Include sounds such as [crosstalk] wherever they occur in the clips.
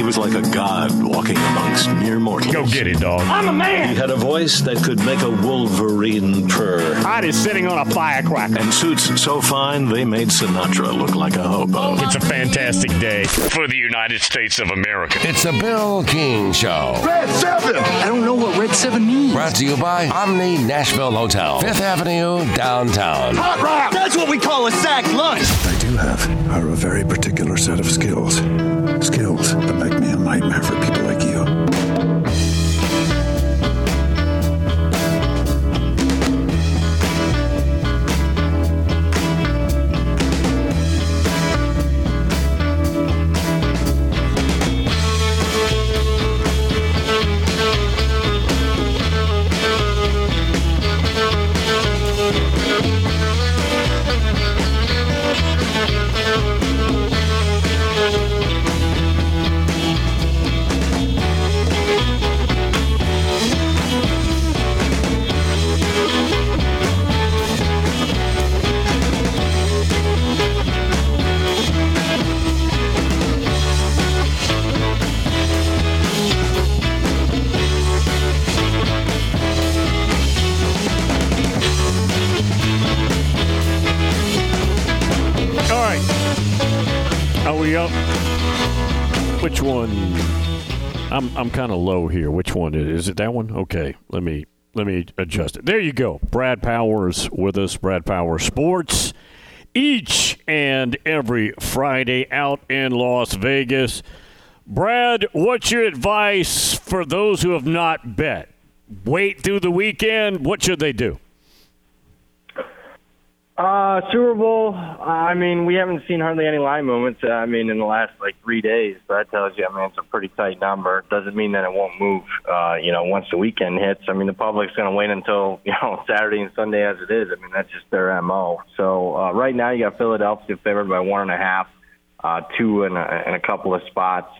He was like a god walking amongst mere mortals. Go get it, dog. I'm a man. He had a voice that could make a wolverine purr. Hot is sitting on a firecracker. And suits so fine they made Sinatra look like a hobo. It's a fantastic day for the United States of America. It's a Bill King Show. Red 7! I don't know what Red 7 means. Brought to you by Omni Nashville Hotel, Fifth Avenue, downtown. Hot rock! That's what we call a sack lunch. I do have are a very particular set of skills. Skills that make me a nightmare for people Up? Which one? I'm I'm kind of low here. Which one is, is it? That one? Okay. Let me let me adjust it. There you go. Brad Powers with us. Brad Powers Sports. Each and every Friday out in Las Vegas. Brad, what's your advice for those who have not bet? Wait through the weekend. What should they do? Uh, Super Bowl. I mean, we haven't seen hardly any line movements. uh, I mean, in the last like three days. So that tells you, I mean, it's a pretty tight number. Doesn't mean that it won't move. Uh, you know, once the weekend hits. I mean, the public's going to wait until [laughs] you know Saturday and Sunday as it is. I mean, that's just their mo. So uh, right now, you got Philadelphia favored by one and a half, uh, two and a, and a couple of spots.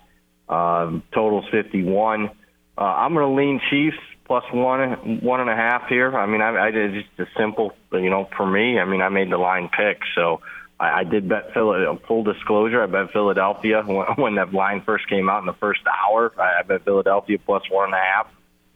Um, totals fifty-one. Uh, I'm going to lean Chiefs plus one one and a half here. I mean, I, I did just a simple, you know, for me. I mean, I made the line pick, so I, I did bet Philadelphia. Full disclosure, I bet Philadelphia [laughs] when, when that line first came out in the first hour. I, I bet Philadelphia plus one and a half,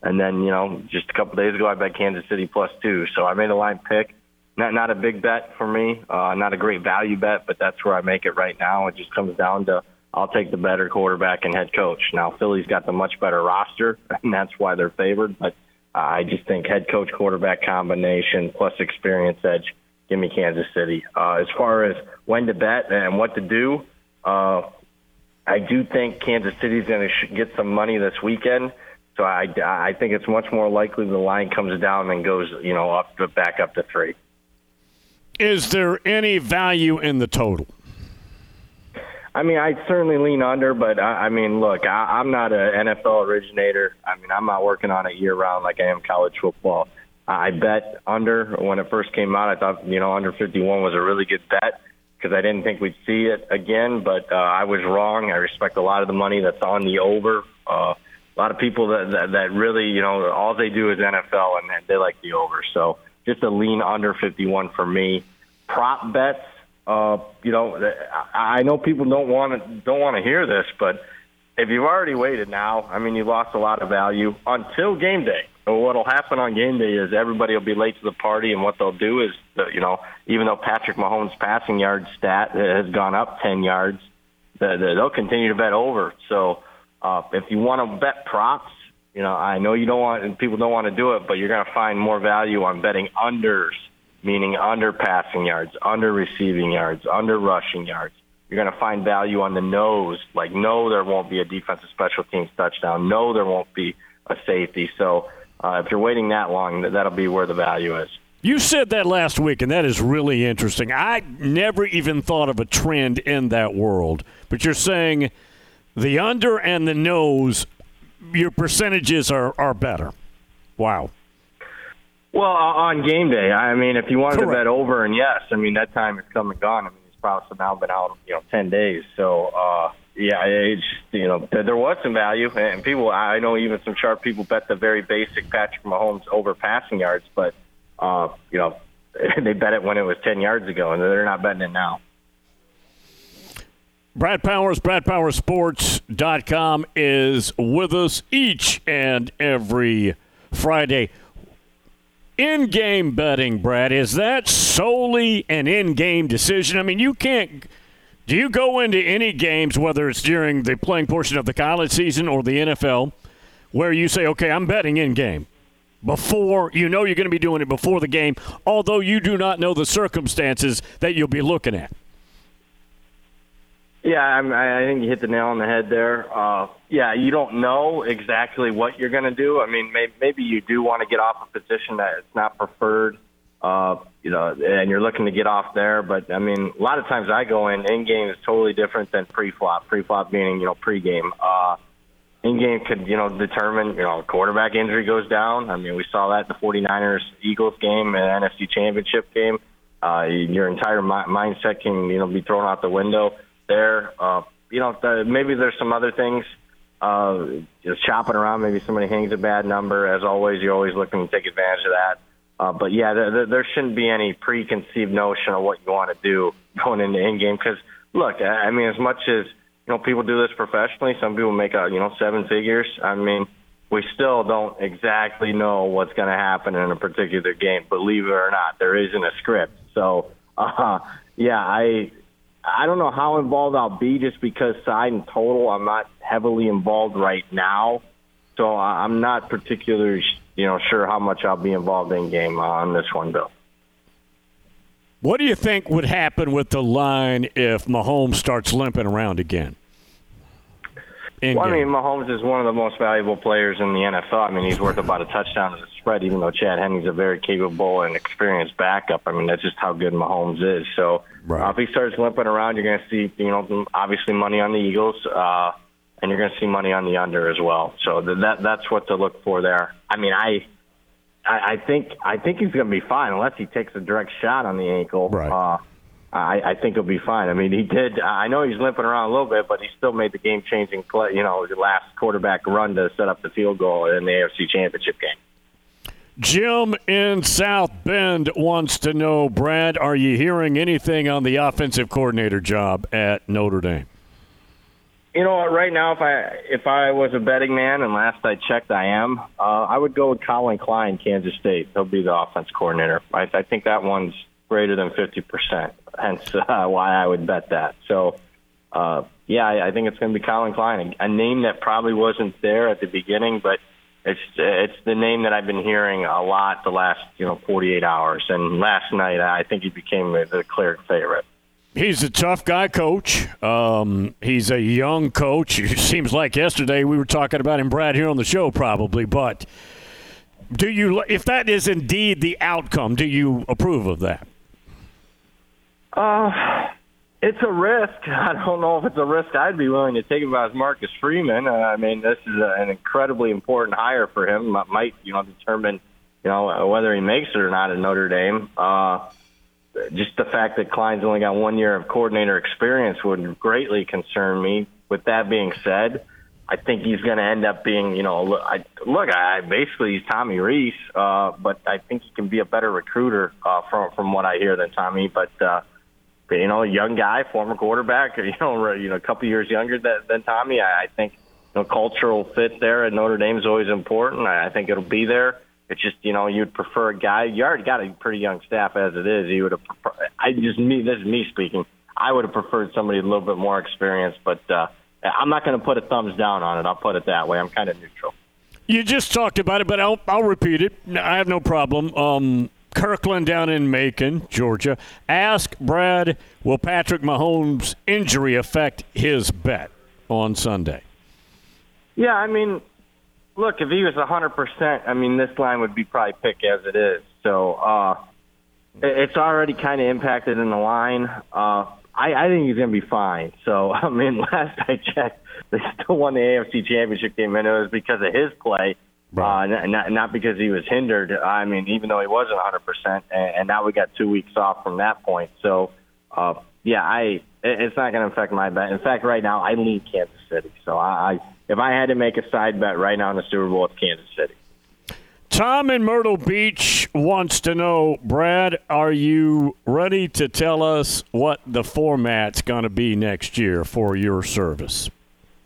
and then you know, just a couple days ago, I bet Kansas City plus two. So I made a line pick. Not not a big bet for me, uh, not a great value bet, but that's where I make it right now. It just comes down to I'll take the better quarterback and head coach. Now Philly's got the much better roster, [laughs] and that's why they're favored. But uh, I just think head coach quarterback combination plus experience edge. Give me Kansas City. Uh, as far as when to bet and what to do, uh, I do think Kansas City's going to sh- get some money this weekend. So I, I think it's much more likely the line comes down and goes, you know, up to, back up to three. Is there any value in the total? I mean, I certainly lean under, but I, I mean, look, I, I'm not an NFL originator. I mean, I'm not working on it year round like I am college football. I bet under when it first came out. I thought, you know, under 51 was a really good bet because I didn't think we'd see it again, but uh, I was wrong. I respect a lot of the money that's on the over. Uh, a lot of people that, that that really, you know, all they do is NFL and they like the over. So just a lean under 51 for me. Prop bets. Uh, you know, I know people don't want to don't want to hear this, but if you've already waited now, I mean, you lost a lot of value until game day. So what'll happen on game day is everybody will be late to the party, and what they'll do is, uh, you know, even though Patrick Mahomes' passing yard stat has gone up 10 yards, the, the, they'll continue to bet over. So uh, if you want to bet props, you know, I know you don't want, and people don't want to do it, but you're going to find more value on betting unders, meaning under passing yards, under receiving yards, under rushing yards. You're going to find value on the nose, like no, there won't be a defensive special teams touchdown. No, there won't be a safety. So uh, if you're waiting that long, that'll be where the value is. You said that last week, and that is really interesting. I never even thought of a trend in that world, but you're saying the under and the nose, your percentages are, are better. Wow. Well, on game day, I mean, if you wanted Correct. to bet over, and yes, I mean that time has come and gone. I mean, these props have now been out, you know, ten days. So, uh, yeah, it's you know there, was some value, and people, I know even some sharp people bet the very basic Patrick Mahomes over passing yards, but uh, you know [laughs] they bet it when it was ten yards ago, and they're not betting it now. Brad Powers, BradPowersSports.com is with us each and every Friday. In game betting, Brad, is that solely an in game decision? I mean, you can't. Do you go into any games, whether it's during the playing portion of the college season or the NFL, where you say, okay, I'm betting in game? Before you know you're going to be doing it before the game, although you do not know the circumstances that you'll be looking at. Yeah, I'm, I think you hit the nail on the head there. Uh, yeah, you don't know exactly what you're going to do. I mean, maybe, maybe you do want to get off a position that it's not preferred, uh, you know, and you're looking to get off there. But I mean, a lot of times I go in in game is totally different than pre-flop. Pre-flop meaning you know pre-game. Uh, in game could you know determine you know quarterback injury goes down. I mean, we saw that in the 49ers Eagles game and NFC Championship game. Uh, your entire mi- mindset can you know be thrown out the window there. Uh, you know, the, maybe there's some other things. Uh, just shopping around, maybe somebody hangs a bad number. As always, you're always looking to take advantage of that. Uh, but yeah, there, there shouldn't be any preconceived notion of what you want to do [laughs] going into in game. Because look, I mean, as much as you know, people do this professionally. Some people make a you know seven figures. I mean, we still don't exactly know what's going to happen in a particular game. Believe it or not, there isn't a script. So, [laughs] uh, yeah, I I don't know how involved I'll be just because side and total I'm not heavily involved right now. So I'm not particularly, you know, sure how much I'll be involved in game uh, on this one, Bill. What do you think would happen with the line if Mahomes starts limping around again? well, I mean, Mahomes is one of the most valuable players in the NFL. I mean, he's worth about a touchdown as a spread, even though Chad Henne's a very capable and experienced backup. I mean, that's just how good Mahomes is. So right. uh, if he starts limping around, you're going to see, you know, obviously money on the Eagles, uh, and you're going to see money on the under as well. So that that's what to look for there. I mean, I. I, I think I think he's going to be fine unless he takes a direct shot on the ankle. Right. Uh, I, I think he'll be fine. I mean, he did. I know he's limping around a little bit, but he still made the game-changing play. You know, the last quarterback run to set up the field goal in the AFC Championship game. Jim in South Bend wants to know, Brad, are you hearing anything on the offensive coordinator job at Notre Dame? You know what? Right now, if I if I was a betting man, and last I checked, I am. Uh, I would go with Collin Klein, Kansas State. He'll be the offense coordinator. I, I think that one's greater than 50%, hence [laughs] uh, why I would bet that. So, uh, yeah, I, I think it's going to be Collin Klein, a, a name that probably wasn't there at the beginning, but it's it's the name that I've been hearing a lot the last you know 48 hours. And last night, I think he became the clear favorite. He's a tough guy, coach. Um, he's a young coach. [laughs] It seems like yesterday we were talking about him, Brad, here on the show, probably. But do you, if that is indeed the outcome, do you approve of that? Uh, it's a risk. [laughs] I don't know if it's a risk I'd be willing to take about Marcus Freeman. Uh, I mean, this is a, an incredibly important hire for him. Might you know determine you know whether he makes it or not at Notre Dame. Uh, just the fact that Klein's only got one year of coordinator experience would greatly concern me. With that being said, I think he's going to end up being, you know, I, look, I basically he's Tommy Rees, uh, but I think he can be a better recruiter uh, from from what I hear than Tommy. But uh, you know, a young guy, former quarterback, [laughs] you know, you know, a couple years younger than, than Tommy. I, I think you know, cultural fit there at Notre Dame is always important. I, I think it'll be there. It's just you know you'd prefer a guy. You already got a pretty young staff as it is. You would have. I just me. This is me speaking. I would have preferred somebody a little bit more experienced, but uh, I'm not going to put a thumbs down on it. I'll put it that way. I'm kind of neutral. You just talked about it, but I'll, I'll repeat it. I have no problem. Um, Kirkland down in Macon, Georgia. Ask Brad, will Patrick Mahomes' injury affect his bet on Sunday? Yeah, I mean, look, if he was 100%, I mean, this line would be probably pick as it is. So uh, it's already kind of impacted in the line. Uh, I, I think he's going to be fine. So, [laughs] I mean, [laughs] last I checked, they still won the AFC Championship game, and it was because of his play. Right. Uh, not, not because he was hindered. I mean, even though he wasn't 100%, and, and now we got two weeks off from that point. So, uh, yeah, I it's not going to affect my bet. In fact, right now I lean Kansas City. So I, I if I had to make a side bet right now in the Super Bowl, it's Kansas City. Tom in Myrtle Beach wants to know, Brad, are you ready to tell us what the format's going to be next year for your service?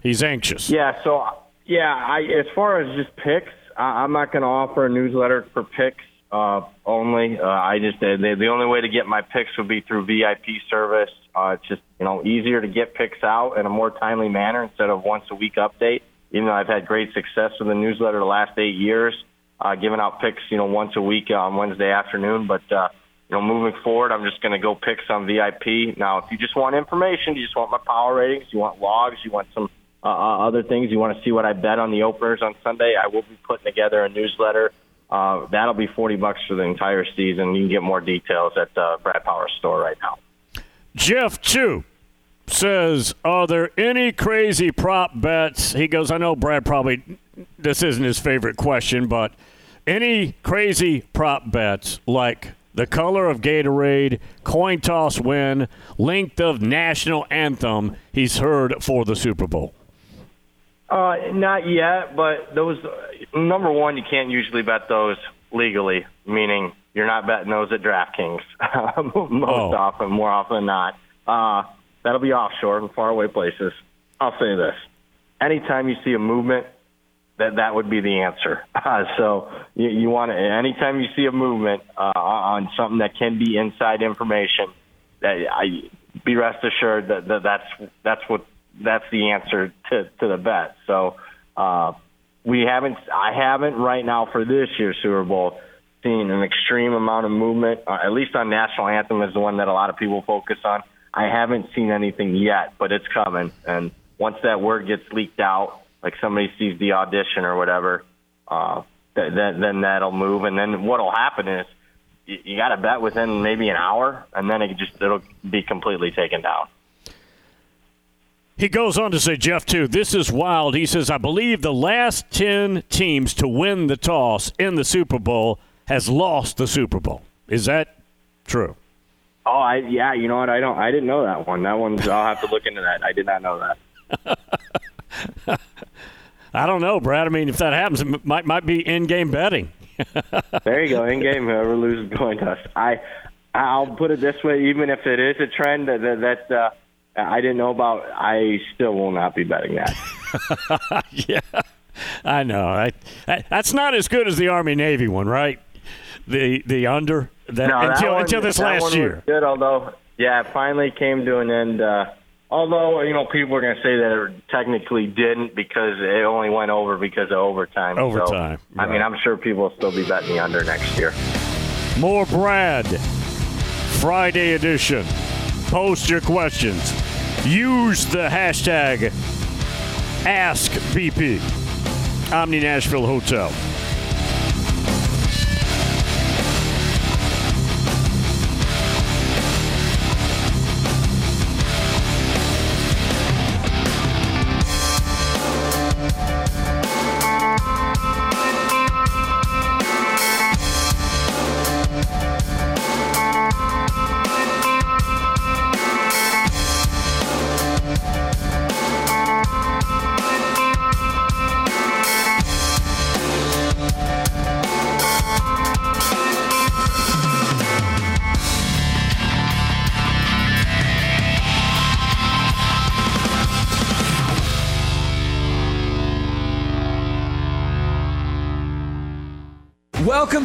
He's anxious. Yeah, so yeah, I as far as just picks, I, I'm not going to offer a newsletter for picks uh, only. Uh, I just the, the only way to get my picks would be through VIP service. Uh, it's just you know easier to get picks out in a more timely manner instead of once a week update. Even though I've had great success with the newsletter the last eight years, uh, giving out picks you know once a week on Wednesday afternoon. But uh, you know moving forward, I'm just going to go picks on VIP. Now, if you just want information, you just want my power ratings, you want logs, you want some uh, uh other things, you want to see what I bet on the openers on Sunday, I will be putting together a newsletter uh, that'll be 40 bucks for the entire season. You can get more details at the Brad Power store right now. Jeff Chu says, Are there any crazy prop bets? He goes, I know Brad probably, this isn't his favorite question, but any crazy prop bets like the color of Gatorade, coin toss win, length of national anthem he's heard for the Super Bowl? Uh, not yet, but those number one, you can't usually bet those legally, meaning you're not betting those at DraftKings [laughs] most Oh. often, more often than not. Uh, that'll be offshore and far away places. I'll say this: anytime you see a movement, that that would be the answer. [laughs] Uh, so you, you want to anytime you see a movement uh, on something that can be inside information, that I be rest assured that, that that's that's what that's the answer to to the bet. So uh, we haven't I haven't right now for this year's Super Bowl seen an extreme amount of movement. Uh, at least on national anthem is the one that a lot of people focus on. I haven't seen anything yet, but it's coming. And once that word gets leaked out, like somebody sees the audition or whatever, uh, th- then then that'll move. And then what'll happen is you, you got to bet within maybe an hour, and then it just it'll be completely taken down. He goes on to say, Jeff, too, this is wild. He says, I believe the last 10 teams to win the toss in the Super Bowl has lost the Super Bowl. Is that true? Oh, I yeah, you know what? I don't. I didn't know that one. That one's. I'll have to look into that. I did not know that. [laughs] I don't know, Brad. I mean, if that happens, it might, might be in game betting. [laughs] There you go. In game, whoever loses coin toss. I. I'll put it this way: even if it is a trend that that, that uh, I didn't know about, I still will not be betting that. [laughs] yeah, I know. I, I, that's not as good as the Army Navy one, right? The the under that, No, that until one- until this that last one was year. good, although yeah, it finally came to an end. Uh, although you know people are going to say that it technically didn't because it only went over because of overtime. So, Overtime, I mean. I'm sure people will still be betting the under next year. More Brad. Friday edition. Post your questions. Use the hashtag AskBP. Omni Nashville Hotel.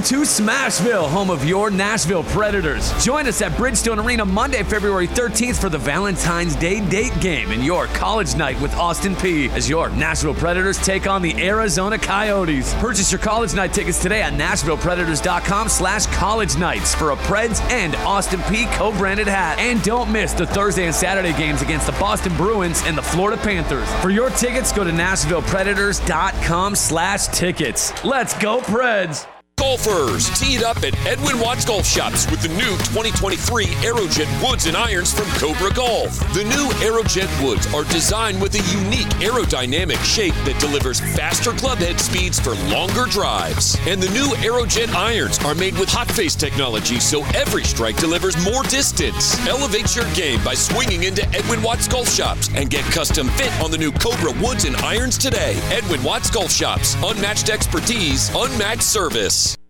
To Smashville, home of your Nashville Predators. Join us at Bridgestone Arena Monday, February 13th for the Valentine's Day date game and your college night with Austin Peay as your Nashville Predators take on the Arizona Coyotes. Purchase your college night tickets today at NashvillePredators.com slash college nights for a Preds and Austin Peay co-branded hat. And don't miss the Thursday and Saturday games against the Boston Bruins and the Florida Panthers. For your tickets, go to NashvillePredators.com slash tickets. Let's go Preds! Golfers. Tee it up at Edwin Watts Golf Shops with the new 2023 Aerojet Woods and Irons from Cobra Golf. The new Aerojet Woods are designed with a unique aerodynamic shape that delivers faster clubhead speeds for longer drives. And the new Aerojet Irons are made with hot face technology so every strike delivers more distance. Elevate your game by swinging into Edwin Watts Golf Shops and get custom fit on the new Cobra Woods and Irons today. Edwin Watts Golf Shops. Unmatched expertise, unmatched service.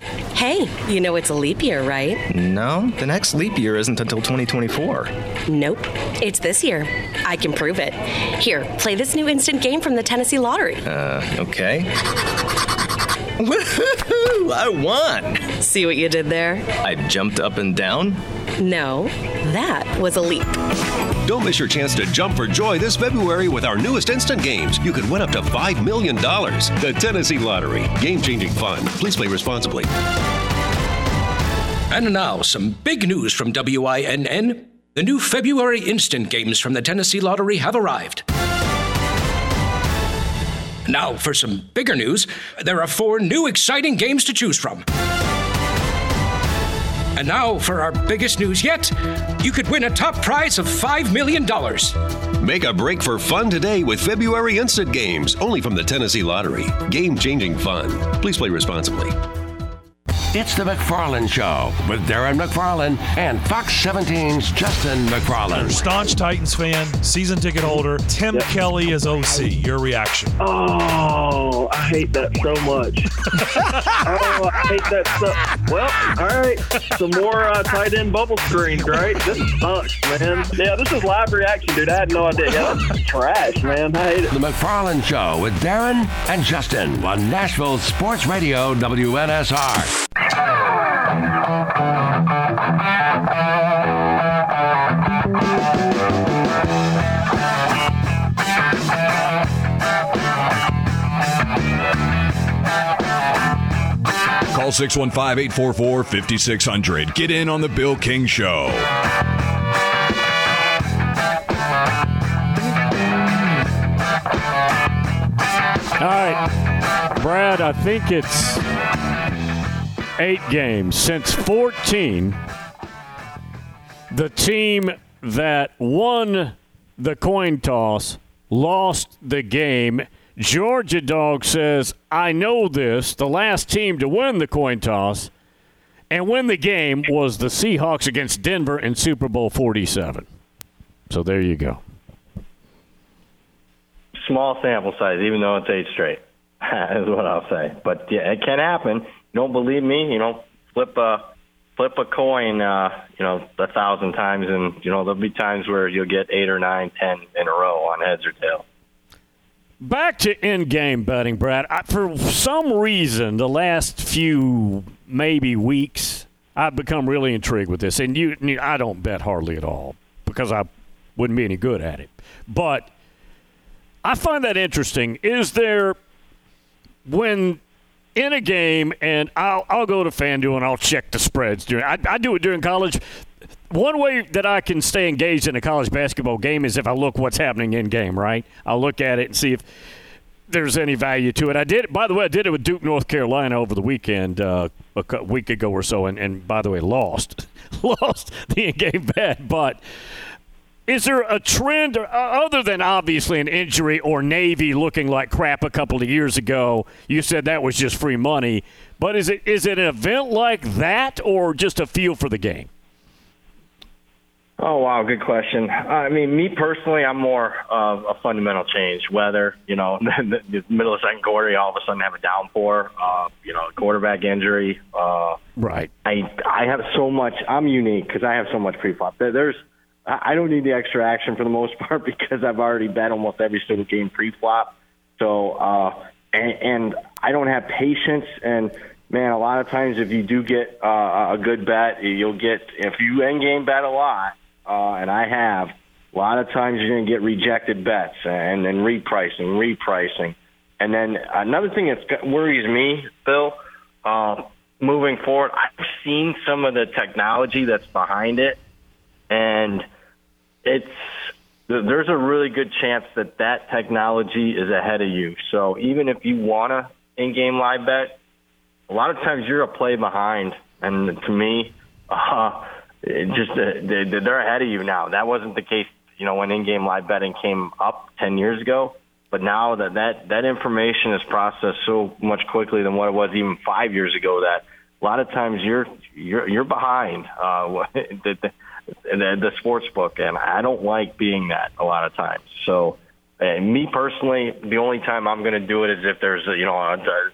Hey, you know it's a leap year, right? No, the next leap year isn't until 2024. Nope, it's this year. I can prove it. Here, play this new instant game from the Tennessee Lottery. Uh, okay. Woohoo! I won! See what you did there? I jumped up and down? No, that was a leap. Don't miss your chance to jump for joy this February with our newest instant games. You could win up to $5 million. The Tennessee Lottery. Game changing fun. Please play responsibly. And now, some big news from WINN. The new February instant games from the Tennessee Lottery have arrived. Now, for some bigger news, there are four new exciting games to choose from. And now, for our biggest news yet, you could win a top prize of $5 million. Make a break for fun today with February Instant Games, only from the Tennessee Lottery. Game changing fun. Please play responsibly. It's the McFarland Show with Darren McFarland and Fox 17's Justin McFarland. Staunch Titans fan, season ticket holder, Tim yep. Kelly is OC. Your reaction? Oh, I hate that so much. [laughs] oh, I hate that so. Well, all right, some more uh, tight end bubble screens, right? This sucks, man. Yeah, this is live reaction, dude. I had no idea. Yeah, that's trash, man. I hate it. The McFarland Show with Darren and Justin on Nashville Sports Radio WNSR. Call 615 844 5600. Get in on the Bill King Show. All right, Brad, I think it's eight games since 14. The team that won the coin toss lost the game. Georgia Dog says, I know this. The last team to win the coin toss and win the game was the Seahawks against Denver in Super Bowl 47. So there you go. Small sample size, even though it's eight straight, [laughs] is what I'll say. But yeah, it can happen don't believe me, you know, flip a flip a coin, uh, you know, a thousand times, and you know there'll be times where you'll get eight or nine, ten in a row on heads or tails. Back to in-game betting, Brad. I, for some reason, the last few maybe weeks, I've become really intrigued with this. And you, I don't bet hardly at all because I wouldn't be any good at it. But I find that interesting. Is there when in a game, and I'll, I'll go to FanDuel and I'll check the spreads. During I, I do it during college. One way that I can stay engaged in a college basketball game is if I look what's happening in game. Right, I'll look at it and see if there's any value to it. I did. By the way, I did it with Duke, North Carolina over the weekend, uh, a week ago or so, and, and by the way, lost, [laughs] lost the in-game bet, but is there a trend uh, other than obviously an injury or Navy looking like crap a couple of years ago? You said that was just free money, but is it is it an event like that or just a feel for the game? Oh wow, good question. I mean, me personally, I'm more of a fundamental change. Whether you know, [laughs] the, the middle of the second quarter, you all of a sudden have a downpour, uh, you know, quarterback injury. Uh, right. I I have so much. I'm unique because I have so much pre-flop. There's I don't need the extra action for the most [laughs] part because I've already bet almost every single game pre-flop. So, uh, and, and I don't have patience. And man, a lot of times if you do get uh, a good bet, you'll get if you end game bet a lot, uh, and I have. A lot of times you're going to get rejected bets and then repricing, repricing, and then another thing that worries me, Bill, uh, moving forward. I've seen some of the technology that's behind it, and it's there's a really good chance that that technology is ahead of you. So even if you want to in-game live bet, a lot of times you're a play behind, and to me, [laughs] uh, just uh, they're ahead of you now. That wasn't the case, you know, when in-game live betting came up ten years ago. But now that that that information is processed so much quickly than what it was even five years ago, that a lot of times you're you're you're behind uh, [laughs] the, the the, the sports book, and I don't like being that a lot of times. So, me personally, the only time I'm going to do it is if there's a, you know a, a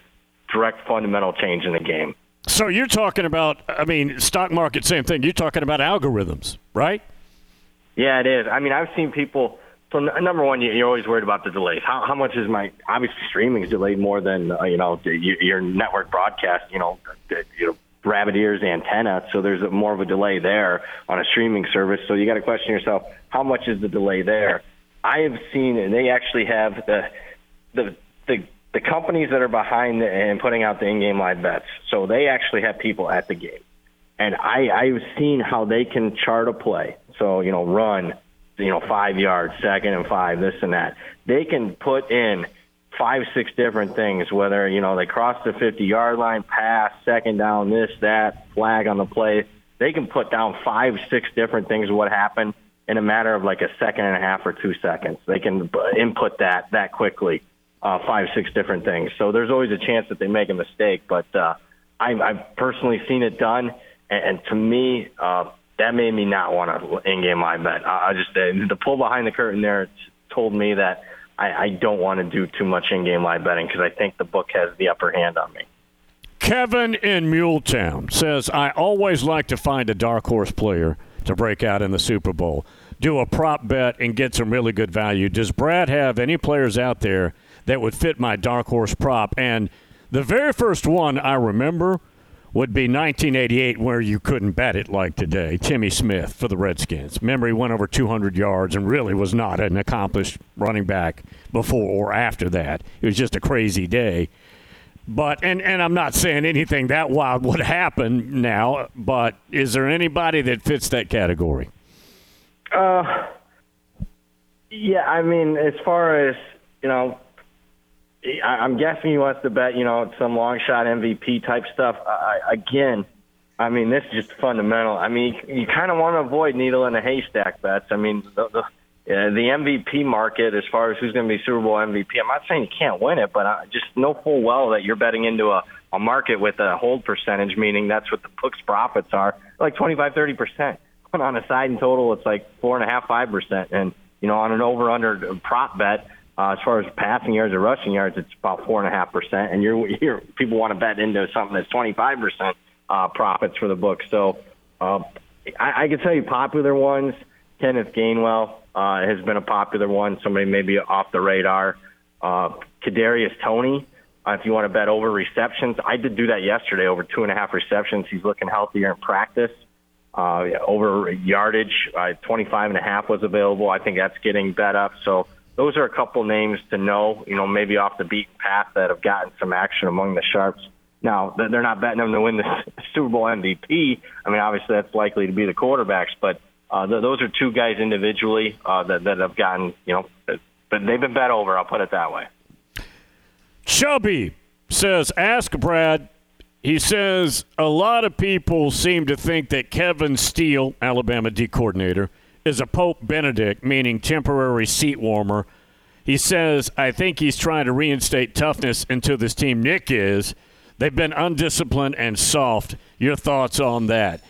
direct fundamental change in the game. So you're talking about, I mean, stock market, same thing. You're talking about algorithms, right? Yeah, it is. I mean, I've seen people. So number one, you're always worried about the delays. How, how much is my obviously streaming is delayed more than uh, you know your network broadcast. You know, you know rabbit ears antenna, so there's a, more of a delay there on a streaming service. So you got to question yourself, how much is the delay there? I have seen, and they actually have the the the the companies that are behind and putting out the in-game live bets. So they actually have people at the game, and I I've seen how they can chart a play. So you know, run, you know, five yards, second and five, this and that. They can put in five, six different things, whether, you know, they cross the 50 yard line, pass, second down, this, that, flag on the play. They can put down five, six different things what happened in a matter of like a second and a half or two seconds. They can input that that quickly, uh, five, six different things. So there's always a chance that they make a mistake, but uh, I've, I've personally seen it done, and, and to me, uh, that made me not want to in-game live bet. I, I just the pull behind the curtain there told me that I, I don't want to do too much in-game live betting because I think the book has the upper hand on me. Kevin in Muletown says, I always like to find a dark horse player to break out in the Super Bowl. Do a prop bet and get some really good value. Does Brad have any players out there that would fit my dark horse prop? And the very first one I remember would be 1988, where you couldn't bet it like today. Timmy Smith for the Redskins. Memory went over 200 yards and really was not an accomplished running back before or after that. It was just a crazy day. But and and I'm not saying anything that wild would happen now. But is there anybody that fits that category? Uh, yeah. I mean, as far as you know, I'm guessing he wants to bet, you know, some long shot MVP type stuff. I, again, I mean, this is just fundamental. I mean, you, kind of want to avoid needle in a haystack bets. I mean, the, the, uh, the MVP market, as far as who's going to be Super Bowl MVP, I'm not saying you can't win it, but I just know full well that you're betting into a, a market with a hold percentage, meaning that's what the book's profits are, like 25, 30 percent. On a side and total, it's like four and a half, five percent, and you know, on an over/under prop bet uh, as far as passing yards or rushing yards, it's about four and a half percent, and you're, [laughs] you're people want to bet into something that's 25 percent uh, profits for the book. So uh, I, I can tell you popular ones. Kenneth Gainwell uh, has been a popular one. Somebody maybe off the radar. Uh, Kadarius Toney. Uh, if you want to bet over receptions, I did do that yesterday. Over two and a half receptions. He's looking healthier in practice. Uh, over yardage, uh, 25 and a half was available. I think that's getting bet up. So those are a couple names to know, you know, maybe off the beaten path that have gotten some action among the sharps. Now, they're not betting them to win the [laughs] Super Bowl MVP. I mean, obviously that's likely to be the quarterbacks, but uh, th- those are two guys individually uh, that, that have gotten, you know, but they've been bet over. I'll put it that way. Chubby says, ask Brad. He says a lot of people seem to think that Kevin Steele, Alabama D coordinator, is a Pope Benedict, meaning temporary seat warmer. He says, I think he's trying to reinstate toughness into this team. Nick is. They've been undisciplined and soft. Your thoughts on that?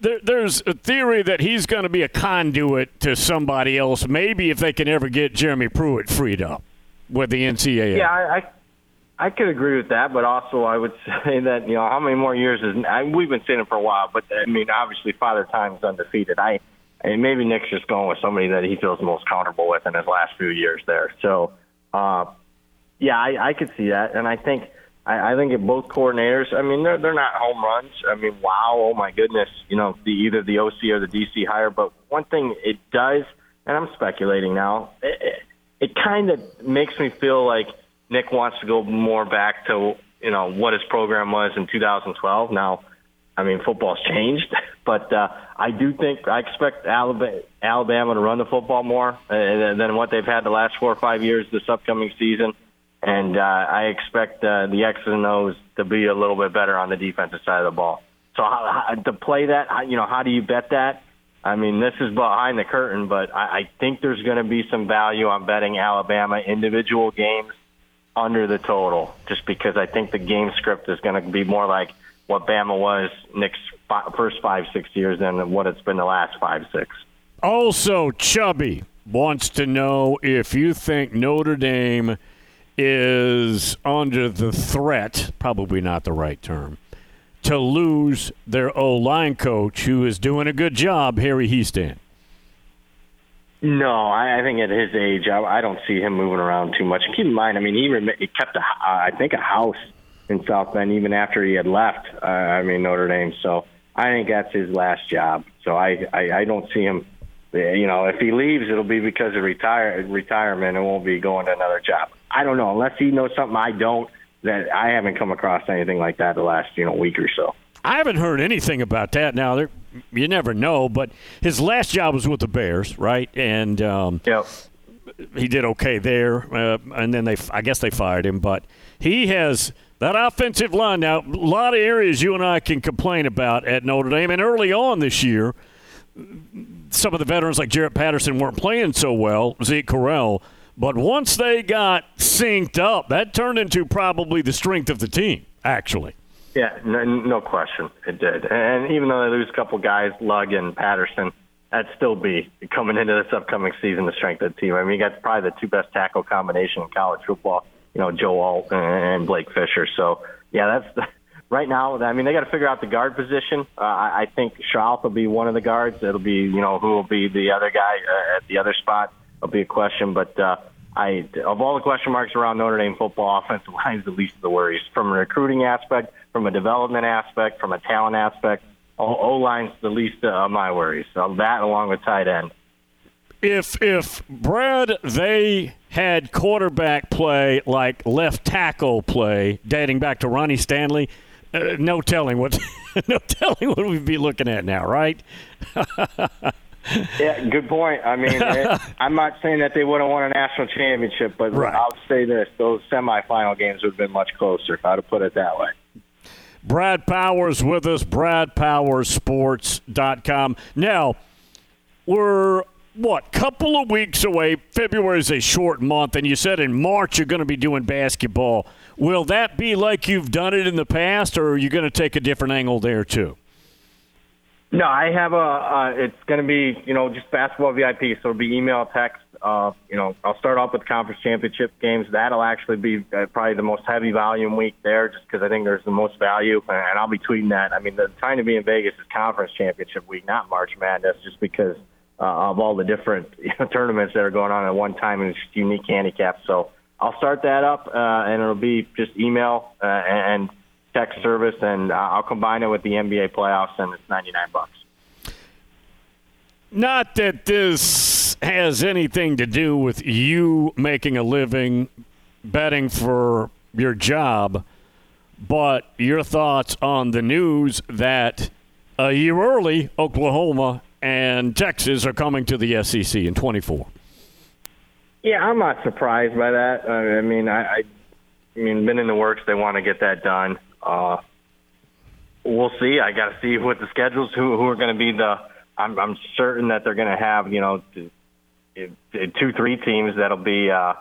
There, there's a theory that he's going to be a conduit to somebody else, maybe if they can ever get Jeremy Pruitt freed up with the NCAA. Yeah, I, I, I could agree with that, but also I would [laughs] say that, you know, how many more years is. I, we've been saying it for a while, but I mean, obviously, Father Time is undefeated. I and maybe Nick's just going with somebody that he feels most comfortable with in his last few years there. So, uh, yeah, I, I could see that, and I think I, I think if both coordinators, I mean, they're they're not home runs. I mean, wow, oh my goodness, you know, the either the OC or the DC hire. But one thing it does, and I'm speculating now, it, it, it kind of makes me feel like Nick wants to go more back to you know what his program was in 2012. Now, I mean, football's [laughs] changed, but uh, I do think I expect Alabama, to run the football more uh, than what they've had the last four or five years this upcoming season and uh, I expect uh, the X's and O's to be a little bit better on the defensive side of the ball. So how, how, to play that, how, you know, how do you bet that? I mean, this is behind the curtain, but I, I think there's going to be some value on betting Alabama individual games under the total, just because I think the game script is going to be more like what Bama was Nick's fi- first five, six years than what it's been the last five, six. Also, Chubby wants to know if you think Notre Dame – is under the threat, probably not the right term, to lose their O line coach who is doing a good job, Harry Hiestand? No, I, I think at his age, I, I don't see him moving around too much. keep in mind, I mean, he, rem- he kept, a, uh, I think, a house in South Bend even after he had left. Uh, I mean, Notre Dame. So I think that's his last job. So I, I, I don't see him. You know, if he leaves, it'll be because of retire retirement. It won't be going to another job. I don't know unless he knows something I don't. That I haven't come across anything like that the last you know week or so. I haven't heard anything about that. Now, there, you never know, but his last job was with the Bears, right? And um, yep. he did okay there. Uh, and then they, I guess, they fired him. But he has that offensive line. Now, a lot of areas you and I can complain about at Notre Dame, and early on this year, some of the veterans like Jarrett Patterson weren't playing so well. Zeke Correll but once they got synced up, that turned into probably the strength of the team, actually. Yeah, no, no question, it did. And even though they lose a couple guys, Lugg and Patterson, that'd still be coming into this upcoming season the strength of the team. I mean, you got probably the two best tackle combination in college football. You know, Joe Alt and Blake Fisher. So yeah, that's the, right now. I mean, they got to figure out the guard position. Uh, I think Schauf will be one of the guards. It'll be you know who will be the other guy uh, at the other spot. It'll be a question, but uh, I of all the question marks around Notre Dame football, [laughs] offensive line is the least of the worries. From a recruiting aspect, from a development aspect, from a talent aspect, O line's the least of my worries. So that along with tight end. If if Brad they had quarterback play like left tackle play dating back to Ronnie Stanley, uh, no telling what [laughs] no telling what we'd be looking at now, right? yeah, good point. I mean, it, [laughs] I'm not saying that they would have won a national championship, but right. I'll say this: those semifinal games would have been much closer. If I'd have put it that way. Brad Powers with us, BradPowersSports.com. Now, we're what couple of weeks away. February is a short month, and you said in March you're going to be doing basketball. Will that be like you've done it in the past, or are you going to take a different angle there too? No, I have a. Uh, it's going to be you know just basketball VIP, so it'll be email, text. Uh, you know, I'll start off with conference championship games. That'll actually be uh, probably the most heavy volume week there, just because I think there's the most value, and I'll be tweeting that. I mean, the time to be in Vegas is conference championship week, not March Madness, just because uh, of all the different you [laughs] know, tournaments that are going on at one time and just unique handicap. So I'll start that up, uh, and it'll be just email uh, and text service, and uh, I'll combine it with the NBA playoffs, and it's ninety nine bucks. Not that this has anything to do with you making a living betting for your job, but your thoughts on the news that a year early, Oklahoma and Texas are coming to the SEC in 24. Yeah, I'm not surprised by that. Uh, I mean, I, I, I mean, been in the works. They want to get that done. Uh, we'll see. I got to see what the schedules. Who who are going to be the? I'm I'm certain that they're going to have you know two three teams that'll be uh,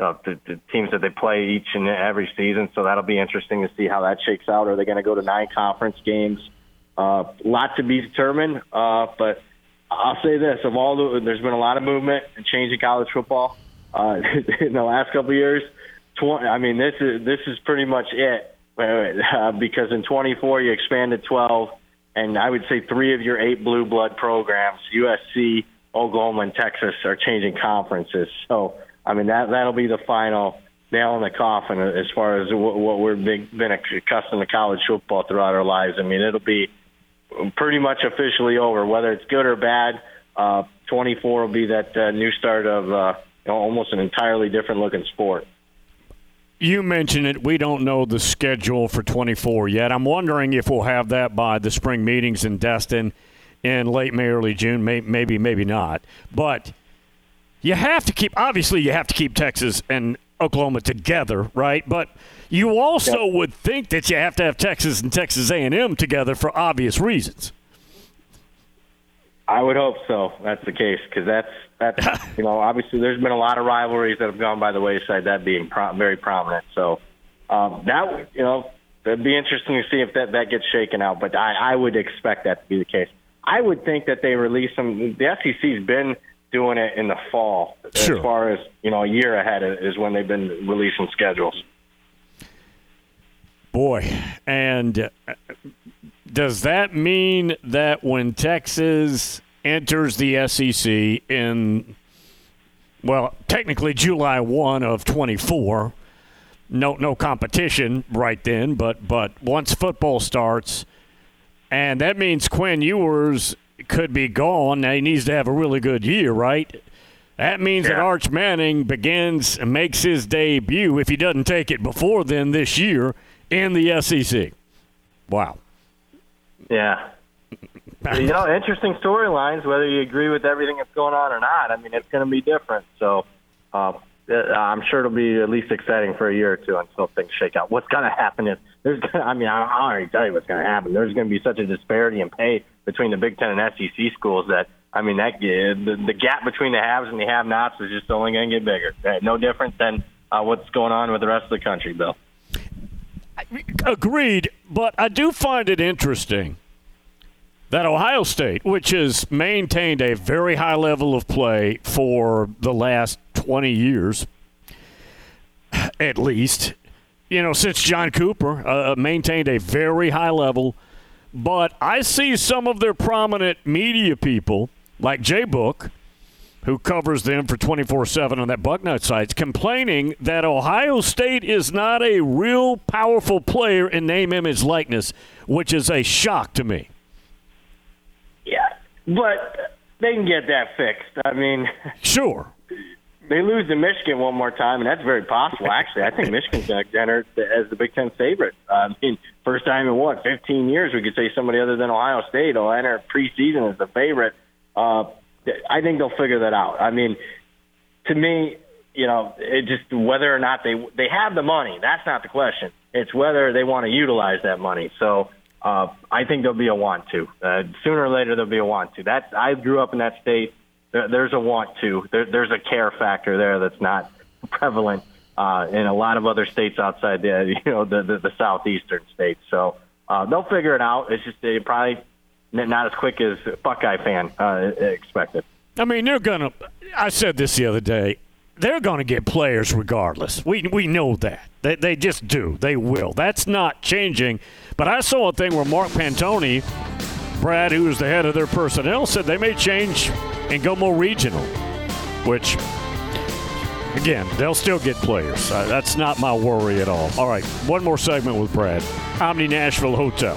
uh, the, the teams that they play each and every season. So that'll be interesting to see how that shakes out. Are they going to go to nine conference games? Uh, lot to be determined. Uh, but I'll say this: of all the, there's been a lot of movement and change in college football uh, [laughs] in the last couple of years. 20, I mean, this is this is pretty much it [laughs] uh, because in 24 you expanded 12, and I would say three of your eight blue blood programs, USC, Oklahoma, and Texas, are changing conferences. So I mean that that'll be the final nail in the coffin as far as what, what we've been, been accustomed to college football throughout our lives. I mean, it'll be pretty much officially over, whether it's good or bad. Uh, 24 will be that uh, new start of uh, almost an entirely different looking sport. You mentioned it. We don't know the schedule for 24 yet. I'm wondering if we'll have that by the spring meetings in Destin in late May, early June. May, maybe, maybe not. But you have to keep. Obviously, you have to keep Texas and Oklahoma together, right? But you also yep. would think that you have to have Texas and Texas A&M together for obvious reasons. I would hope so. That's the case because that's that's [laughs] you know obviously there's been a lot of rivalries that have gone by the wayside. That being pro- very prominent. So um, that you know it'd be interesting to see if that that gets shaken out. But I, I would expect that to be the case. I would think that they release some. The SEC's been doing it in the fall sure. as far as you know a year ahead is when they've been releasing schedules. Boy, and uh, does that mean that when Texas enters the SEC in, well, technically July 1 of 24, no, no competition right then, but, but once football starts, and that means Quinn Ewers could be gone. Now he needs to have a really good year, right? That means yeah. that Arch Manning begins and makes his debut, if he doesn't take it before then this year, in the SEC. Wow. Yeah. [laughs] you know, interesting storylines. Whether you agree with everything that's going on or not, I mean, it's going to be different. So, um, uh, I'm sure it'll be at least exciting for a year or two until things shake out. What's going to happen is there's. Gonna, I mean, I, I already tell you what's going to happen. There's going to be such a disparity in pay between the Big Ten and SEC schools that I mean that the, the gap between the haves and the have-nots is just only going to get bigger. Uh, no different than uh, what's going on with the rest of the country, Bill. Agreed, but I do find it interesting that Ohio State, which has maintained a very high level of play for the last 20 years, at least, you know, since John Cooper uh, maintained a very high level. But I see some of their prominent media people, like Jay Book, who covers them for 24 7 on that Bucknut site, complaining that Ohio State is not a real powerful player in name, image, likeness, which is a shock to me. Yeah, but they can get that fixed. I mean, [laughs] sure. They lose to Michigan one more time, and that's very possible. Actually, I think Michigan's going to enter as the Big Ten favorite. I mean, first time in what 15 years we could say somebody other than Ohio State will enter preseason as the favorite. Uh, I think they'll figure that out. I mean, to me, you know, it just whether or not they they have the money. That's not the question. It's whether they want to utilize that money. So uh, I think there'll be a want to. Uh, sooner or later, there'll be a want to. That I grew up in that state. There, there's a want to. There, there's a care factor there that's not [laughs] prevalent uh, in a lot of other states outside the [laughs] you know the the, the southeastern states. So uh, they'll figure it out. It's just they probably not as quick as Buckeye fan uh, expected. I mean, they're gonna. I said this the other day. They're going to get players regardless. We we know that. They they just do. They will. That's not changing. But I saw a thing where Mark Pantoni, Brad, who is the head of their personnel, said they may change and go more regional, which again, they'll still get players. Uh, that's not my worry at all. All right, one more segment with Brad. Omni Nashville Hotel.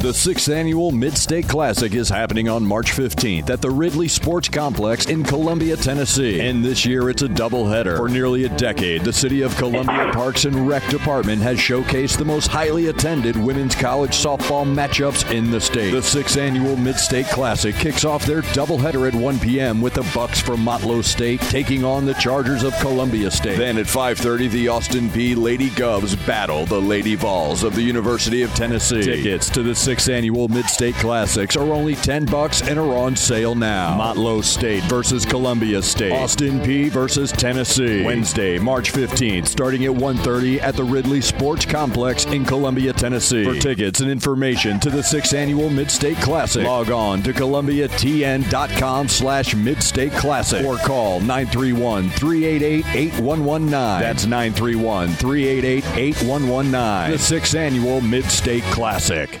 The sixth annual Mid State Classic is happening on March 15th at the Ridley Sports Complex in Columbia, Tennessee. And this year it's a doubleheader. For nearly a decade, the City of Columbia Parks and Rec Department has showcased the most highly attended women's college softball matchups in the state. The sixth annual Mid State Classic kicks off their doubleheader at 1 p.m. with the Bucks from Motlow State taking on the Chargers of Columbia State. Then at 5:30, the Austin Peay Lady Govs battle the Lady Vols of the University of Tennessee. Tickets to the sixth annual Mid-State Classics are only 10 bucks and are on sale now. Motlow State versus Columbia State. Austin Peay versus Tennessee. Wednesday, March 15th, starting at 1:30 at the Ridley Sports Complex in Columbia, Tennessee. For tickets and information to the sixth annual Mid-State Classic, log on to columbiatn.com slash Mid-State Classic or call 931-388-8119. That's 931-388-8119. The sixth annual Mid-State Classic.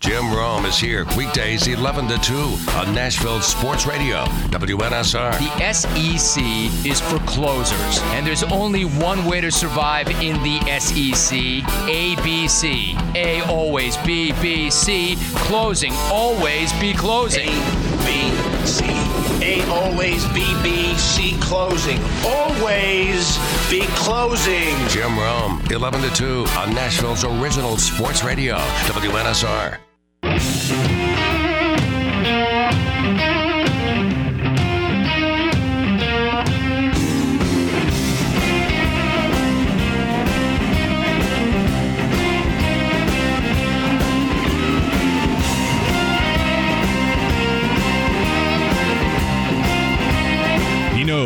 Jim Rome is here weekdays 11 to 2 on Nashville Sports Radio, WNSR. The SEC is for closers, and there's only one way to survive in the SEC ABC. A always B, B, C. Closing, always be closing. A, B, C. A always B, B, C. Closing. Always be closing. Jim Rome, 11 to 2 on Nashville's original sports radio, WNSR.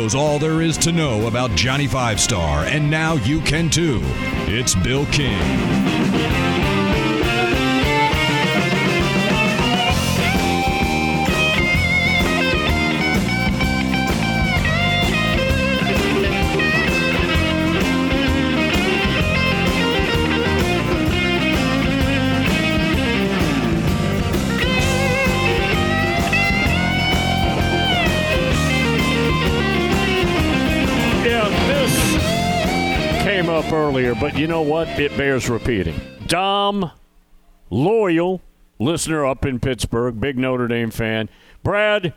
Knows all there is to know about Johnny Five Star, and now you can too. It's Bill King. Earlier, but you know what? It bears repeating. Dom, loyal listener up in Pittsburgh, big Notre Dame fan. Brad,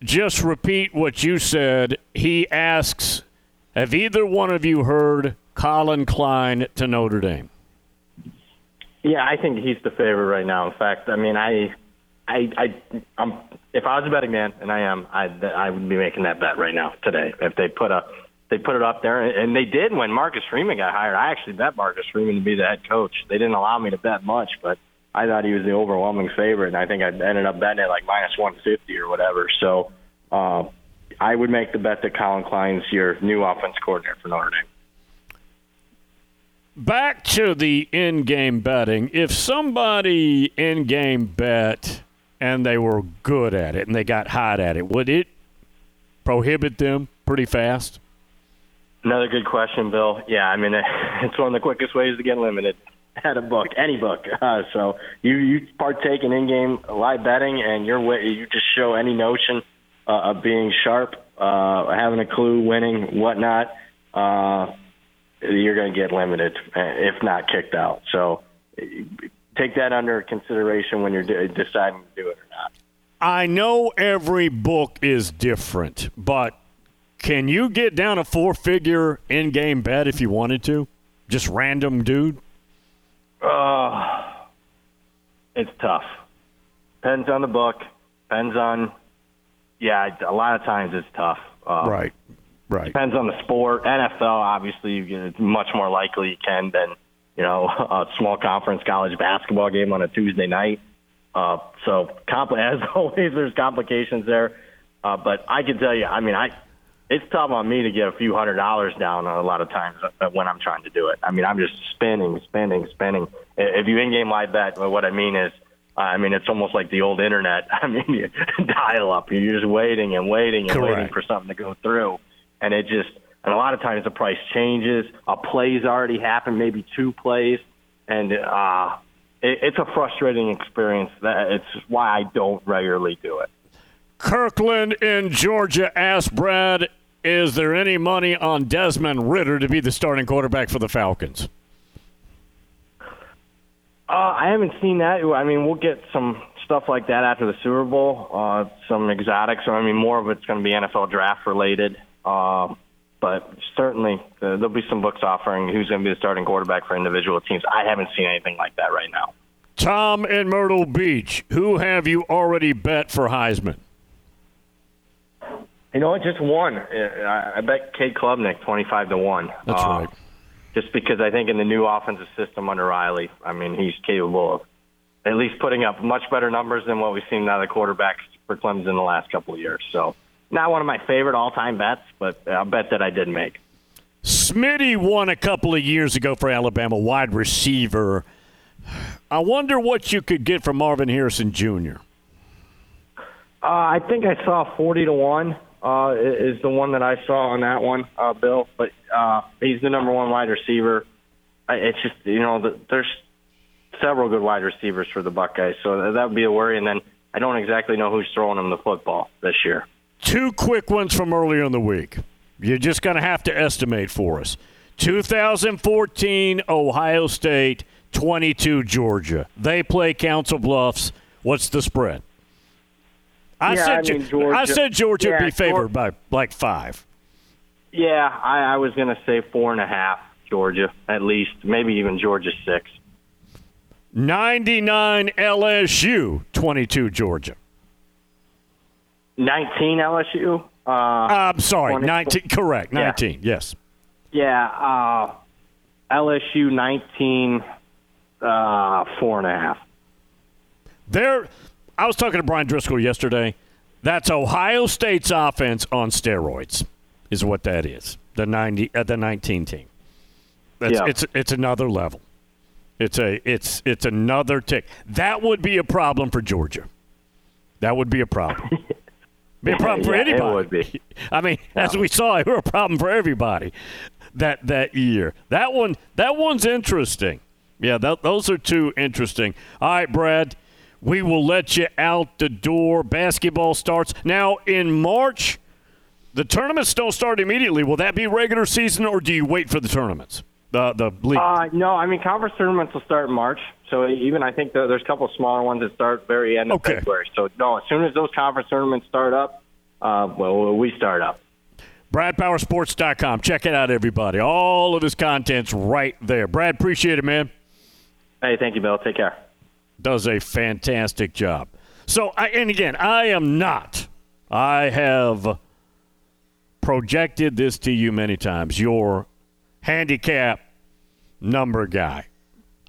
just repeat what you said. He asks, have either one of you heard Collin Klein to Notre Dame? Yeah, I think he's the favorite right now. In fact, I mean, I, I, I, I'm, if I was a betting man, and I am, I, I would be making that bet right now today. If they put a, they put it up there, and they did when Marcus Freeman got hired. I actually bet Marcus Freeman to be the head coach. They didn't allow me to bet much, but I thought he was the overwhelming favorite, and I think I ended up betting like minus 150 or whatever. So, uh, I would make the bet that Collin Klein's your new offense coordinator for Notre Dame. Back to the in-game betting. If somebody in-game bet and they were good at it and they got hot at it, would it prohibit them pretty fast? Another good question, Bill. Yeah, I mean, [laughs] it's one of the quickest ways to get limited. at a book, any book. Uh, so you you partake in in-game live betting, and you're you just show any notion uh, of being sharp, uh, having a clue, winning, whatnot. Uh, you're going to get limited, uh, if not kicked out. So take that under consideration when you're de- deciding to do it or not. I know every book is different, but can you get down a four figure in game bet if you wanted to? Just random dude? Uh, it's tough. Depends on the book. Depends on, yeah, a lot of times it's tough. Uh, right, right. Depends on the sport. NFL, obviously, you it's much more likely you can than, you know, [laughs] a small conference college basketball game on a Tuesday night. Uh, so, compl- [laughs] as always, there's complications there. Uh, but I can tell you, I mean, I it's tough on me to get a few hundred dollars down a lot of times uh, when I'm trying to do it. I mean, I'm just spinning, spinning, spinning. If you in-game live bet, what I mean is, I mean, it's almost like the old internet. [laughs] I mean, you [laughs] dial up. You're just waiting and waiting and waiting for something to go through, and it just and a lot of times the price changes. A play's already happened, maybe two plays, and uh, it, it's a frustrating experience. That it's why I don't regularly do it. Kirkland in Georgia asked Brad, is there any money on Desmond Ridder to be the starting quarterback for the Falcons? Uh, I haven't seen that. I mean, we'll get some stuff like that after the Super Bowl, uh, some exotics. I mean, more of it's going to be NFL draft related. Uh, but certainly, uh, there'll be some books offering who's going to be the starting quarterback for individual teams. I haven't seen anything like that right now. Tom in Myrtle Beach, who have you already bet for Heisman? You know? Just one. Uh, I I bet Cade Klubnik twenty-five to one. That's Uh, right. Just because I think in the new offensive system under Riley, I mean, he's capable of at least putting up much better numbers than what we've seen out of the quarterbacks for Clemson in the last couple of years. So, not one of my favorite all-time bets, but a bet that I did make. Smitty won a couple of years ago for Alabama, wide receiver. I wonder what you could get from Marvin Harrison Jr. Uh, I think I saw forty to one. Uh, is the one that I saw on that one, uh, Bill. But uh, he's the number one wide receiver. It's just you know the, there's several good wide receivers for the Buckeyes, so that would be a worry. And then I don't exactly know who's throwing them the football this year. Two quick ones from earlier in the week. You're just going to have to estimate for us. 2014 Ohio State, 22 Georgia. They play Council Bluffs. What's the spread? I Yeah, said I mean, Georgia- I said Georgia would be favored by like five. Yeah, I, I was going to say four and a half Georgia at least, maybe even Georgia six. 99 LSU, 22 Georgia. Nineteen LSU. Uh, I'm sorry, 20 19. Correct, Yeah. 19. Yes. Yeah, uh, LSU 19, uh, four and a half. There, I was talking to Brian Driscoll yesterday. That's Ohio State's offense on steroids, is what that is. The ninety, uh, the nineteen team. That's, Yeah. It's it's another level. It's a it's it's another tick. That would be a problem for Georgia. That would be a problem. [laughs] be a problem for Yeah, it anybody. would be. [laughs] I mean, as we saw, it were a problem for everybody that that year. That one that one's interesting. Yeah, that, those are two interesting. All right, Brad, we will let you out the door. Basketball starts now in March. The tournaments don't start immediately. Will that be regular season, or do you wait for the tournaments? The the league. Uh, no, I mean conference tournaments will start in March. So even I think that there's a couple of smaller ones that start very end of Okay. February. So no, as soon as those conference tournaments start up, uh, well, we start up. BradPowersSports.com. Check it out, everybody. All of his content's right there. Brad, appreciate it, man. Hey, thank you, Bill. Take care. Does a fantastic job. So, I, and again, I am not. I have projected this to you many times. Your handicap number guy.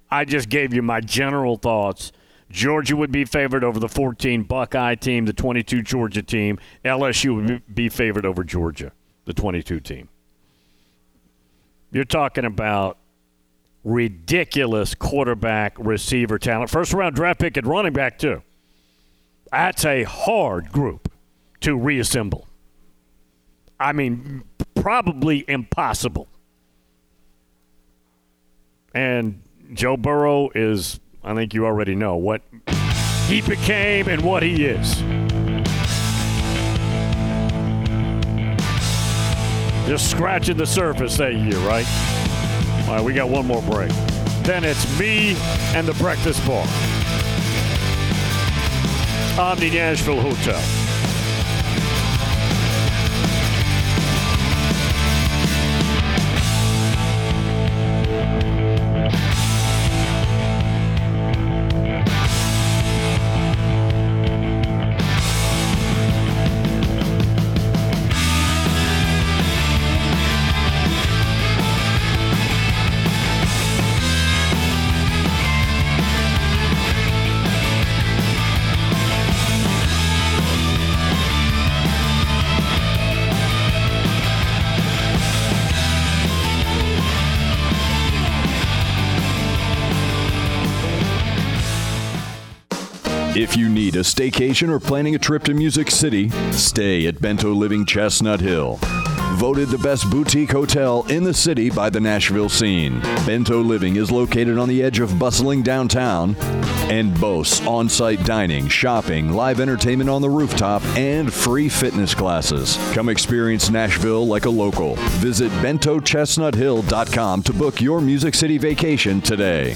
I just gave you my general thoughts. Georgia would be favored over the 14 Buckeye team, the 22 Georgia team. LSU would be favored over Georgia, the 22 team. You're talking about ridiculous quarterback receiver talent. First round draft pick at running back, too. That's a hard group to reassemble. I mean, probably impossible. And Joe Burrow is, I think you already know what he became and what he is. Just scratching the surface that year, right? All right, we got one more break. Then it's me and the breakfast bar. Omni Nashville Hotel. Staycation or planning a trip to Music City, stay at Bento Living Chestnut Hill. Voted the best boutique hotel in the city by the Nashville scene. Bento Living is located on the edge of bustling downtown and boasts on site dining, shopping, live entertainment on the rooftop, and free fitness classes. Come experience Nashville like a local. Visit bentochestnuthill.com to book your Music City vacation today.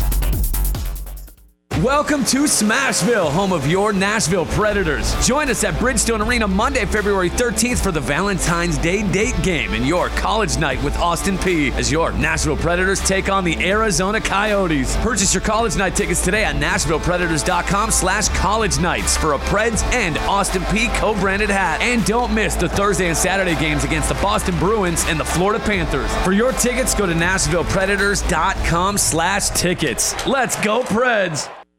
Welcome to Smashville, home of your Nashville Predators. Join us at Bridgestone Arena Monday, February 13th for the Valentine's Day date game and your college night with Austin Peay as your Nashville Predators take on the Arizona Coyotes. Purchase your college night tickets today at NashvillePredators.com slash college nights for a Preds and Austin Peay co-branded hat. And don't miss the Thursday and Saturday games against the Boston Bruins and the Florida Panthers. For your tickets, go to NashvillePredators.com slash tickets. Let's go, Preds!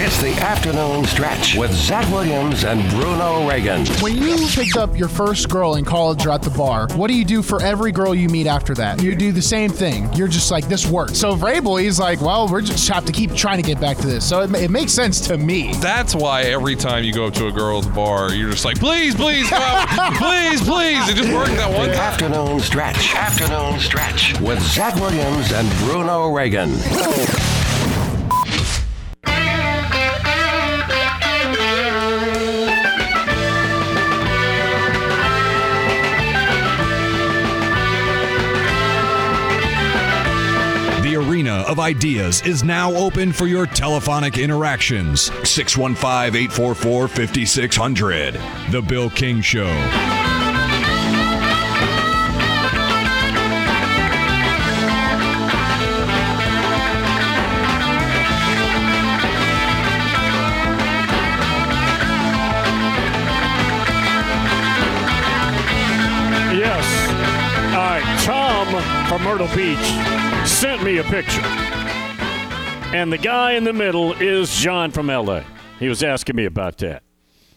It's the afternoon stretch with Zach Williams and Bruno Reagan. When you picked up your first girl in college or at the bar, what do you do for every girl you meet after that? You do the same thing. You're just like, this works. So Vrabel, he's like, well, we're just have to keep trying to get back to this. So it, it makes sense to me. That's why every time you go up to a girl at the bar, you're just like, please, please, come, [laughs] please, please. It just worked that one time. afternoon stretch. Afternoon stretch with Zach Williams and Bruno Reagan. Ideas is now open for your telephonic interactions. 615 844 5600. The Bill King Show. Right. Uh, Tom from Myrtle Beach sent me a picture. And the guy in the middle is John from LA. He was asking me about that.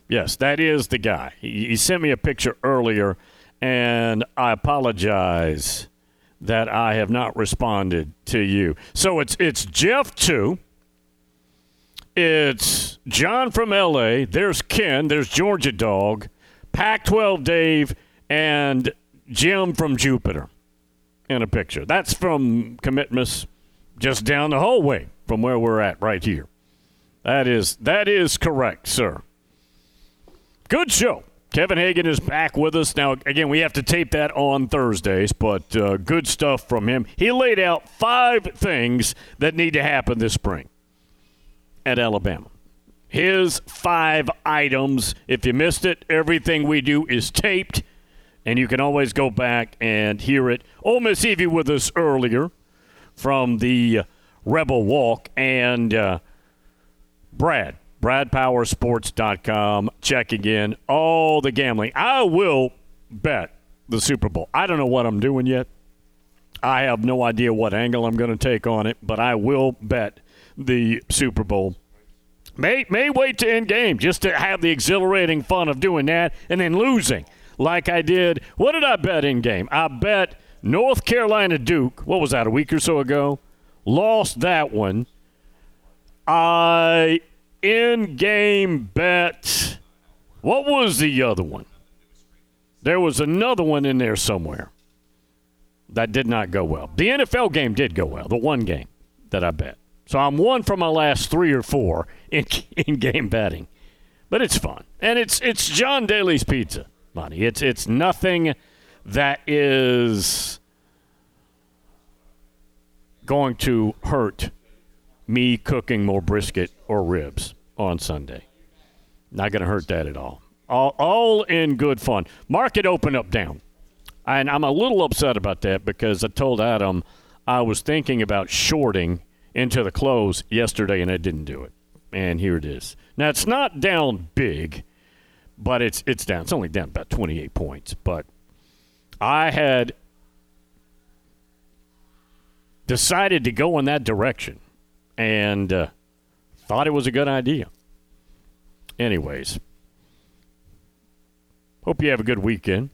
Yes, that is the guy. He, he sent me a picture earlier, and I apologize that I have not responded to you. So it's it's Jeff too. It's John from L.A. There's Ken. There's Georgia Dog, Pac-12 Dave, and Jim from Jupiter. In a picture. That's from Commitments, just down the hallway from where we're at right here. That is that is correct, sir. Good show. Kevin Hagan is back with us. Now, again, we have to tape that on Thursdays, but uh, good stuff from him. He laid out five things that need to happen this spring at Alabama. His five items. If you missed it, everything we do is taped, and you can always go back and hear it. Ole Miss Evie with us earlier from the Rebel Walk, and uh, Brad BradPowersSports.com. Checking in all the gambling. I will bet the Super Bowl. I don't know what I'm doing yet. I have no idea what angle I'm going to take on it, but I will bet the Super Bowl. May may wait to end game just to have the exhilarating fun of doing that and then losing like I did. What did I bet in game? I bet North Carolina Duke. What was that? A week or so ago. Lost that one. I in game bet. What was the other one? There was another one in there somewhere that did not go well. The NFL game did go well, the one game that I bet. So I'm one for my last three or four in, [laughs] in game betting. But it's fun. And it's it's John Daly's pizza money. It's it's nothing that is going to hurt me cooking more brisket or ribs on Sunday. Not going to hurt that at all. all. All in good fun. Market open up down. And I'm a little upset about that because I told Adam I was thinking about shorting into the close yesterday and I didn't do it. And here it is. Now it's not down big, but it's it's down. It's only down about 28 points, but I had decided to go in that direction and uh, thought it was a good idea. Anyways, hope you have a good weekend.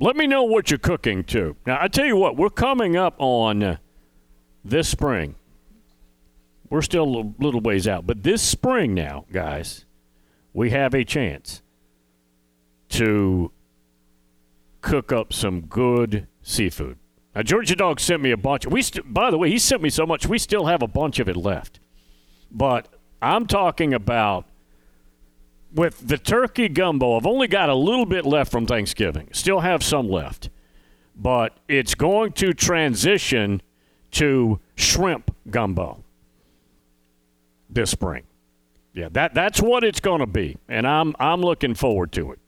Let me know what you're cooking too. Now, I tell you what, we're coming up on uh, this spring. We're still a little ways out, but this spring now, guys, we have a chance to cook up some good seafood. Now, Georgia Dog sent me a bunch. We, st- by the way, he sent me so much. We still have a bunch of it left. But I'm talking about with the turkey gumbo. I've only got a little bit left from Thanksgiving. Still have some left, but it's going to transition to shrimp gumbo this spring. Yeah, that that's what it's going to be, and I'm I'm looking forward to it.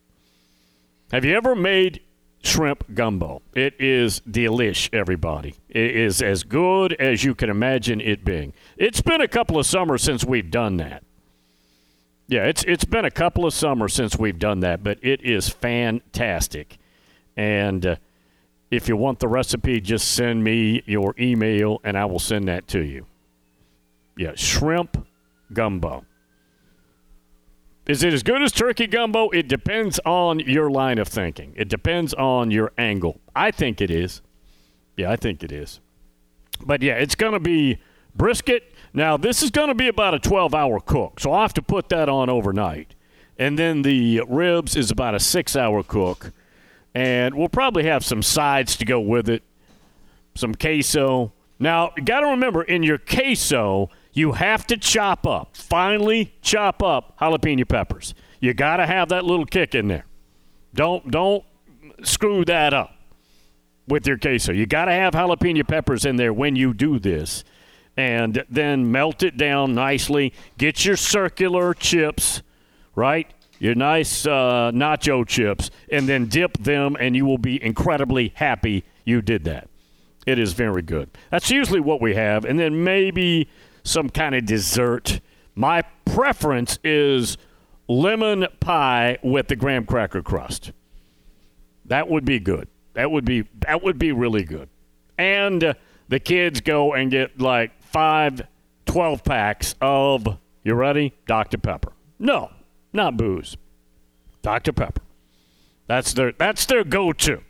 Have you ever made shrimp gumbo? It is delish, everybody. It is as good as you can imagine it being. It's been a couple of summers since we've done that. Yeah, it's it's been a couple of summers since we've done that, but it is fantastic. And uh, if you want the recipe, just send me your email and I will send that to you. Yeah, shrimp gumbo. Is it as good as turkey gumbo? It depends on your line of thinking. It depends on your angle. I think it is. Yeah, I think it is. But yeah, it's going to be brisket. Now, this is going to be about a 12 hour cook, so I'll have to put that on overnight. And then the ribs is about a six hour cook. And we'll probably have some sides to go with it, some queso. Now, you got to remember in your queso, you have to chop up, finely chop up jalapeno peppers. You got to have that little kick in there. Don't don't screw that up with your queso. You got to have jalapeno peppers in there when you do this. And then melt it down nicely. Get your circular chips, right? Your nice uh, nacho chips, and then dip them, and you will be incredibly happy you did that. It is very good. That's usually what we have. And then maybe some kind of dessert. My preference is lemon pie with the graham cracker crust. That would be good. That would be that would be really good. And uh, the kids go and get like five 12 packs of you ready? Dr Pepper. No, not booze. Dr Pepper. That's their that's their go-to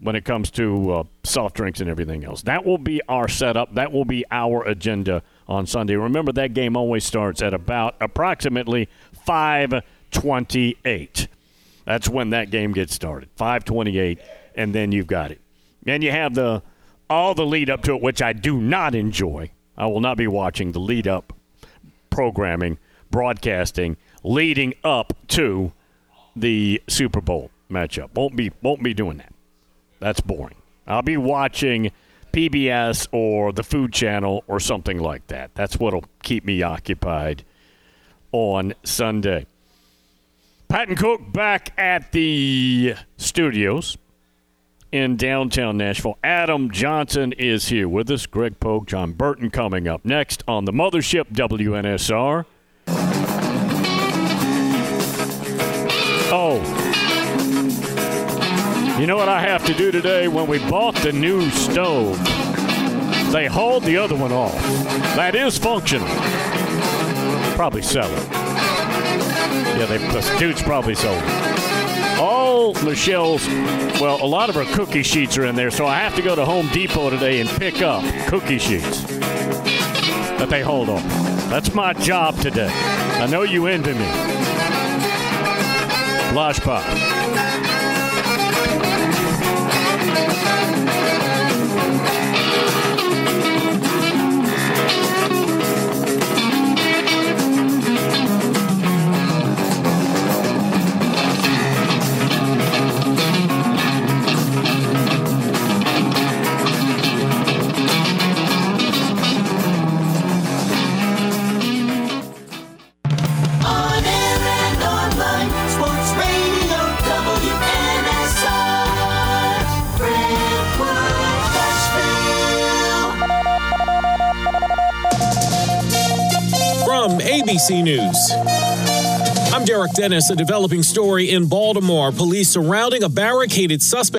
when it comes to uh, soft drinks and everything else. That will be our setup. That will be our agenda on Sunday. Remember that game always starts at about approximately 528. That's when that game gets started. 528 and then you've got it. And you have the all the lead up to it which I do not enjoy. I will not be watching the lead up programming, broadcasting leading up to the Super Bowl matchup. Won't be won't be doing that. That's boring. I'll be watching PBS or the Food Channel or something like that. That's what'll keep me occupied on Sunday. Pat and Cook back at the studios in downtown Nashville. Adam Johnson is here with us. Greg Pogue, John Burton coming up next on the Mothership WNSR. You know what I have to do today when we bought the new stove? They hauled the other one off. That is functional. Probably sell it. Yeah, they, the dude's probably sold it. All Michelle's, well, a lot of her cookie sheets are in there, so I have to go to Home Depot today and pick up cookie sheets that they hold on. That's my job today. I know you envy me. Blush Pop. ABC News. I'm Derek Dennis. A developing story in Baltimore. Police surrounding a barricaded suspect.